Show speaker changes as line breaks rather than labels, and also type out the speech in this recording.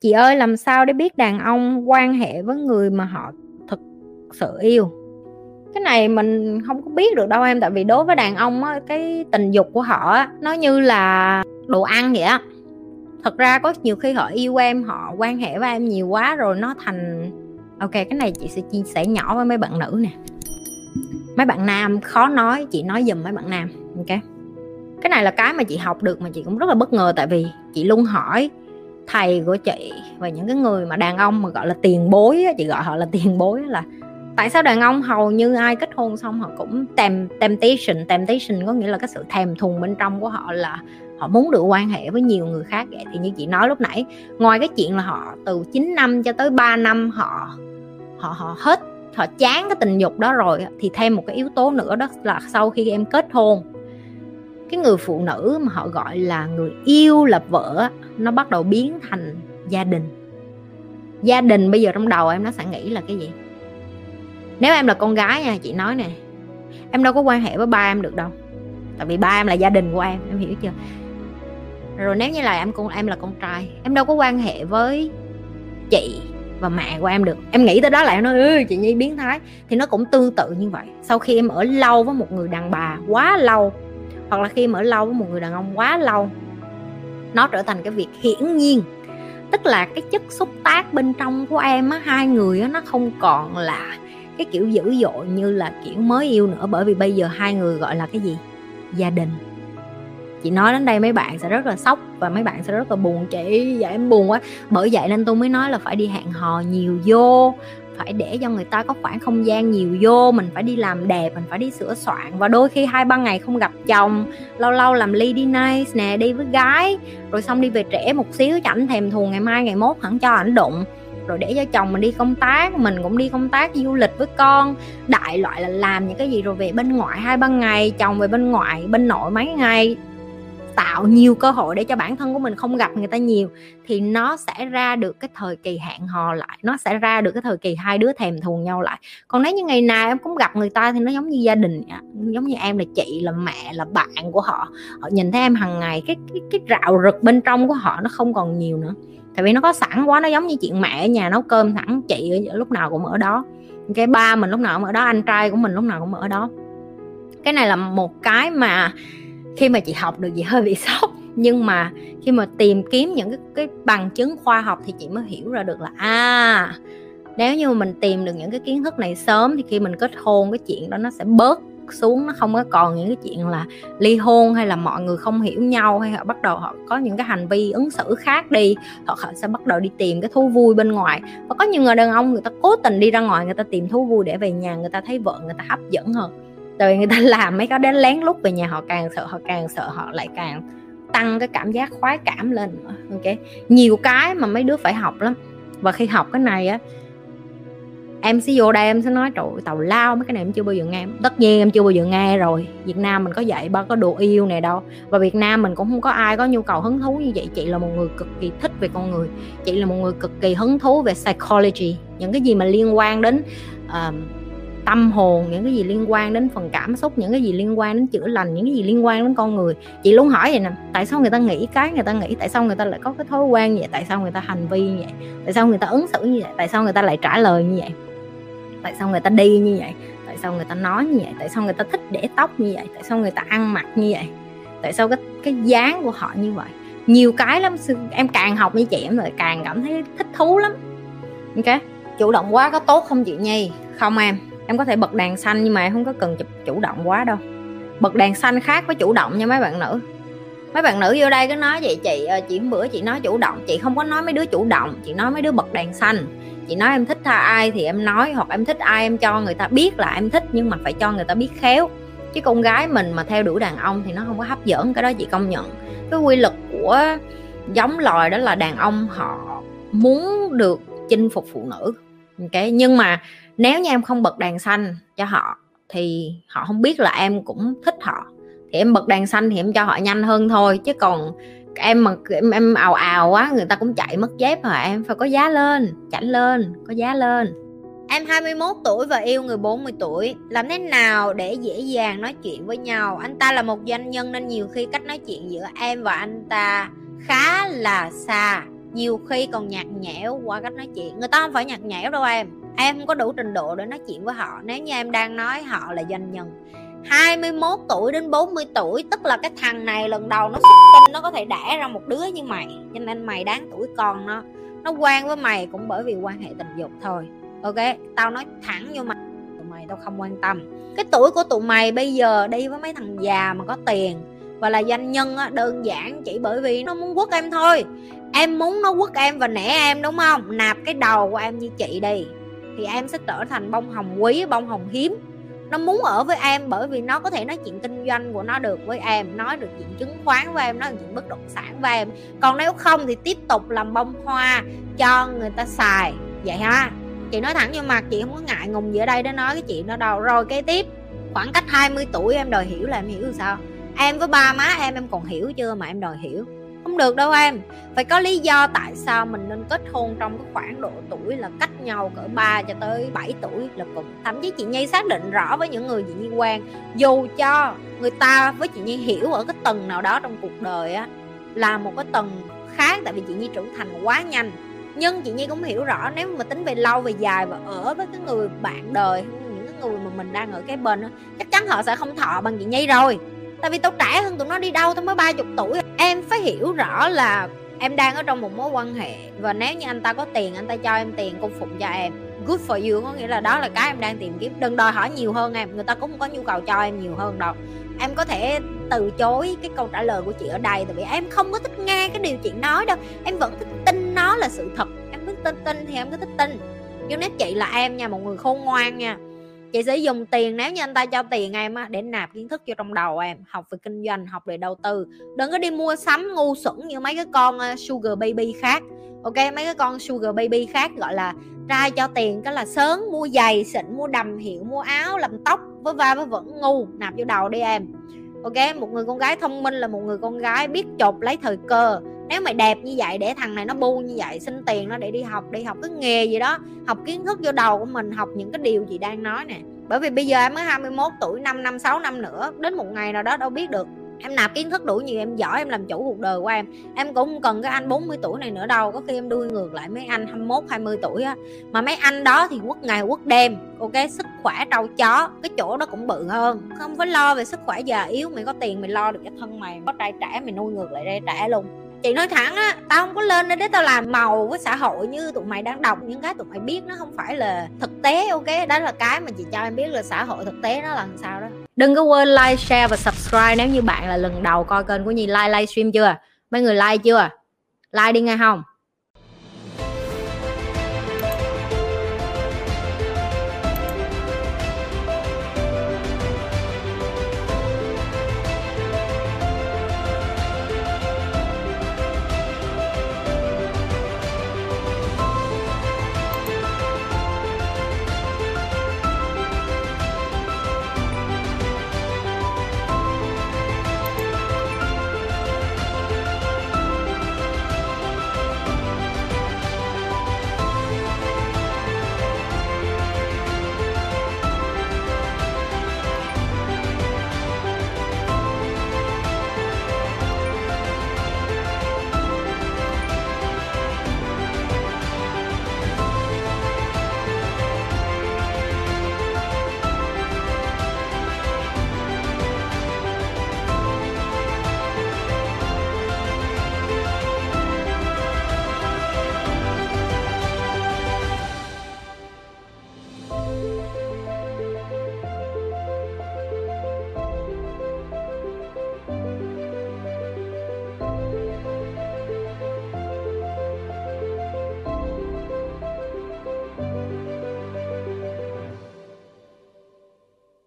chị ơi, làm sao để biết đàn ông quan hệ với người mà họ thực sự yêu? Cái này mình không có biết được đâu em, tại vì đối với đàn ông á, cái tình dục của họ á, nó như là đồ ăn vậy á. Thật ra có nhiều khi họ yêu em, họ quan hệ với em nhiều quá rồi nó thành, ok, cái này chị sẽ chia sẻ nhỏ với mấy bạn nữ nè. Mấy bạn nam, khó nói, chị nói giùm mấy bạn nam, ok? Cái này là cái mà chị học được mà chị cũng rất là bất ngờ, tại vì chị luôn hỏi thầy của chị và những cái người mà đàn ông mà gọi là tiền bối chị gọi họ là tiền bối là tại sao đàn ông hầu như ai kết hôn xong họ cũng tem, temptation temptation có nghĩa là cái sự thèm thùng bên trong của họ là họ muốn được quan hệ với nhiều người khác vậy. Thì như chị nói lúc nãy, ngoài cái chuyện là họ từ 9 năm cho tới 3 năm họ họ họ hết, họ chán cái tình dục đó rồi thì thêm một cái yếu tố nữa đó là sau khi em kết hôn cái người phụ nữ mà họ gọi là người yêu là vợ nó bắt đầu biến thành gia đình. Gia đình bây giờ trong đầu em nó sẽ nghĩ là cái gì? Nếu em là con gái nha, chị nói nè, em đâu có quan hệ với ba em được đâu, tại vì ba em là gia đình của em em hiểu chưa? Rồi nếu như là em con, em là con trai, em đâu có quan hệ với chị và mẹ của em được. Em nghĩ tới đó lại nói chị nhi biến thái. Thì nó cũng tương tự như vậy. Sau khi em ở lâu với một người đàn bà quá lâu hoặc là khi mà ở lâu với một người đàn ông quá lâu, nó trở thành cái việc hiển nhiên. Tức là cái chất xúc tác bên trong của em á, hai người á, nó không còn là cái kiểu dữ dội như là kiểu mới yêu nữa. Bởi vì bây giờ hai người gọi là cái gì? Gia đình. Chị nói đến đây mấy bạn sẽ rất là sốc và mấy bạn sẽ rất là buồn. Chị dạ em buồn quá. Bởi vậy nên tôi mới nói là phải đi hẹn hò nhiều vô phải để cho người ta có khoảng không gian nhiều vô, mình phải đi làm đẹp, mình phải đi sửa soạn và đôi khi hai ba ngày không gặp chồng, lâu lâu làm ly đi nice nè, đi với gái, rồi xong đi về trễ một xíu chẳng thèm thuồng ngày mai ngày mốt hẳn cho ảnh đụng. Rồi để cho chồng mình đi công tác, mình cũng đi công tác du lịch với con, đại loại là làm những cái gì rồi về bên ngoại hai ba ngày, chồng về bên ngoại, bên nội mấy ngày tạo nhiều cơ hội để cho bản thân của mình không gặp người ta nhiều thì nó sẽ ra được cái thời kỳ hẹn hò lại nó sẽ ra được cái thời kỳ hai đứa thèm thuồng nhau lại. Còn nếu như ngày nào em cũng gặp người ta thì nó giống như gia đình giống như em là chị là mẹ là bạn của họ họ nhìn thấy em hàng ngày cái cái cái rạo rực bên trong của họ nó không còn nhiều nữa. Tại vì nó có sẵn quá nó giống như chuyện mẹ ở nhà nấu cơm sẵn chị ở, lúc nào cũng ở đó. Cái ba mình lúc nào cũng ở đó anh trai của mình lúc nào cũng ở đó. Cái này là một cái mà khi mà chị học được gì hơi bị sốc. Nhưng mà khi mà tìm kiếm những cái, cái bằng chứng khoa học thì chị mới hiểu ra được là à nếu như mình tìm được những cái kiến thức này sớm thì khi mình kết hôn cái chuyện đó nó sẽ bớt xuống nó không có còn những cái chuyện là ly hôn hay là mọi người không hiểu nhau hay họ bắt đầu họ có những cái hành vi ứng xử khác đi họ sẽ bắt đầu đi tìm cái thú vui bên ngoài. Và có nhiều người đàn ông người ta cố tình đi ra ngoài người ta tìm thú vui để về nhà người ta thấy vợ người ta hấp dẫn hơn tại vì người ta làm mấy cái đến lén lút về nhà họ càng sợ họ càng sợ họ lại càng tăng cái cảm giác khoái cảm lên ok? Nhiều cái mà mấy đứa phải học lắm. Và khi học cái này á em sẽ vô đây em sẽ nói trời tàu lao mấy cái này em chưa bao giờ nghe. Tất nhiên em chưa bao giờ nghe rồi. Việt nam mình có dạy bao có đồ yêu này đâu. Và việt nam mình cũng không có ai có nhu cầu hứng thú như vậy. Chị là một người cực kỳ thích về con người. Chị là một người cực kỳ hứng thú về psychology. Những cái gì mà liên quan đến uh, tâm hồn những cái gì liên quan đến phần cảm xúc những cái gì liên quan đến chữa lành những cái gì liên quan đến con người chị luôn hỏi vậy nè tại sao người ta nghĩ cái người ta nghĩ tại sao người ta lại có cái thói quen như vậy tại sao người ta hành vi như vậy tại sao người ta ứng xử như vậy tại sao người ta lại trả lời như vậy tại sao người ta đi như vậy tại sao người ta nói như vậy tại sao người ta thích để tóc như vậy tại sao người ta ăn mặc như vậy tại sao cái cái dáng của họ như vậy nhiều cái lắm em càng học với chị em lại càng cảm thấy thích thú lắm ok chủ động quá có tốt không chị nhi không em em có thể bật đèn xanh nhưng mà em không có cần chụp chủ động quá đâu. Bật đèn xanh khác với chủ động nha mấy bạn nữ. Mấy bạn nữ vô đây cứ nói vậy chị ờ, chị bữa chị nói chủ động. Chị không có nói mấy đứa chủ động chị nói mấy đứa bật đèn xanh. Chị nói em thích tha ai thì em nói hoặc em thích ai em cho người ta biết là em thích nhưng mà phải cho người ta biết khéo. Chứ con gái mình mà theo đuổi đàn ông thì nó không có hấp dẫn cái đó chị công nhận. Cái quy luật của giống loài đó là đàn ông họ muốn được chinh phục phụ nữ ok? Nhưng mà nếu như em không bật đèn xanh cho họ thì họ không biết là em cũng thích họ. Thì em bật đèn xanh thì em cho họ nhanh hơn thôi chứ còn em mà em, em ào ào quá người ta cũng chạy mất dép rồi em? Phải có giá lên chảnh lên có giá lên. Em 21 tuổi và yêu người 40 tuổi. Làm thế nào để dễ dàng nói chuyện với nhau? Anh ta là một doanh nhân nên nhiều khi cách nói chuyện giữa em và anh ta khá là xa. Nhiều khi còn nhạt nhẽo qua cách nói chuyện. Người ta không phải nhạt nhẽo đâu em em không có đủ trình độ để nói chuyện với họ. Nếu như em đang nói họ là doanh nhân. 21 tuổi đến 40 tuổi tức là cái thằng này lần đầu nó tin nó có thể đẻ ra một đứa như mày. Cho nên mày đáng tuổi con nó. Nó quen với mày cũng bởi vì quan hệ tình dục thôi. Ok tao nói thẳng vô mày. Tụi mày tao không quan tâm. Cái tuổi của tụi mày bây giờ đi với mấy thằng già mà có tiền và là doanh nhân á, đơn giản chỉ bởi vì nó muốn quất em thôi. Em muốn nó quất em và nẻ em đúng không? Nạp cái đầu của em như chị đi thì em sẽ trở thành bông hồng quý, bông hồng hiếm. Nó muốn ở với em bởi vì nó có thể nói chuyện kinh doanh của nó được với em, nói được chuyện chứng khoán với em, nói được chuyện bất động sản với em. Còn nếu không thì tiếp tục làm bông hoa cho người ta xài. Vậy ha? Chị nói thẳng vô mặt chị không có ngại ngùng gì ở đây để nói cái chuyện đó đâu. Rồi kế tiếp, khoảng cách 20 tuổi em đòi hiểu là em hiểu sao? Em với ba má em em còn hiểu chưa mà em đòi hiểu? Không được đâu em. Phải có lý do tại sao mình nên kết hôn trong cái khoảng độ tuổi là cách nhau cỡ 3 cho tới 7 tuổi là cùng. Thậm chí chị Nhi xác định rõ với những người chị Nhi quen dù cho người ta với chị Nhi hiểu ở cái tầng nào đó trong cuộc đời á là một cái tầng khác tại vì chị Nhi trưởng thành quá nhanh. Nhưng chị Nhi cũng hiểu rõ nếu mà tính về lâu về dài và ở với cái người bạn đời những cái người mà mình đang ở cái bên đó, chắc chắn họ sẽ không thọ bằng chị Nhi rồi tại vì tao trẻ hơn tụi nó đi đâu, tao mới ba chục tuổi. Em phải hiểu rõ là em đang ở trong một mối quan hệ và nếu như anh ta có tiền, anh ta cho em tiền cung phụng cho em. Good for you có nghĩa là đó là cái em đang tìm kiếm. Đừng đòi hỏi nhiều hơn em, người ta cũng có nhu cầu cho em nhiều hơn đâu. Em có thể từ chối cái câu trả lời của chị ở đây, tại vì em không có thích nghe cái điều chị nói đâu. Em vẫn thích tin nó là sự thật. Em cứ tin tin thì em cứ thích tin. Nhưng nếu chị là em nha, một người khôn ngoan nha chị sẽ dùng tiền, nếu như anh ta cho tiền em á, để nạp kiến thức vô trong đầu em, học về kinh doanh, học về đầu tư. Đừng có đi mua sắm ngu xuẩn như mấy cái con ờ, sugar baby khác. Ok, mấy cái con sugar baby khác gọi là trai cho tiền, cái là sớm mua giày, xịn mua đầm hiệu, mua áo, làm tóc với va với vẫn ngu, nạp vô đầu đi em. Ok, một người con gái thông minh là một người con gái biết chộp lấy thời cơ nếu mày đẹp như vậy để thằng này nó bu như vậy, xin tiền nó để đi học đi học cái nghề gì đó, học kiến thức vô đầu của mình, học những cái điều gì đang nói nè. Bởi vì bây giờ em mới 21 tuổi 5 năm 6 năm nữa, đến một ngày nào đó đâu biết được. Em nạp kiến thức đủ nhiều, em giỏi, em làm chủ cuộc đời của em. Em cũng không cần cái anh 40 tuổi này nữa đâu, có khi em đuôi ngược lại mấy anh 21 20 tuổi á. Mà mấy anh đó thì quất ngày quất đêm, ok? Sức khỏe trâu chó, cái chỗ đó cũng bự hơn. Không phải lo về sức khỏe già yếu, mày có tiền mày lo được cho thân mày. Có trai trẻ mày nuôi ngược lại đây trẻ luôn chị nói thẳng á, tao không có lên để tao làm màu với xã hội như tụi mày đang đọc những cái tụi mày biết. Nó không phải là thực tế, ok? Đó là cái mà chị cho em biết là xã hội thực tế nó là làm sao đó. Đừng có quên like, share và subscribe nếu như bạn là lần đầu coi kênh của nhi. Like, livestream chưa? Mấy người like chưa? Like đi nghe không?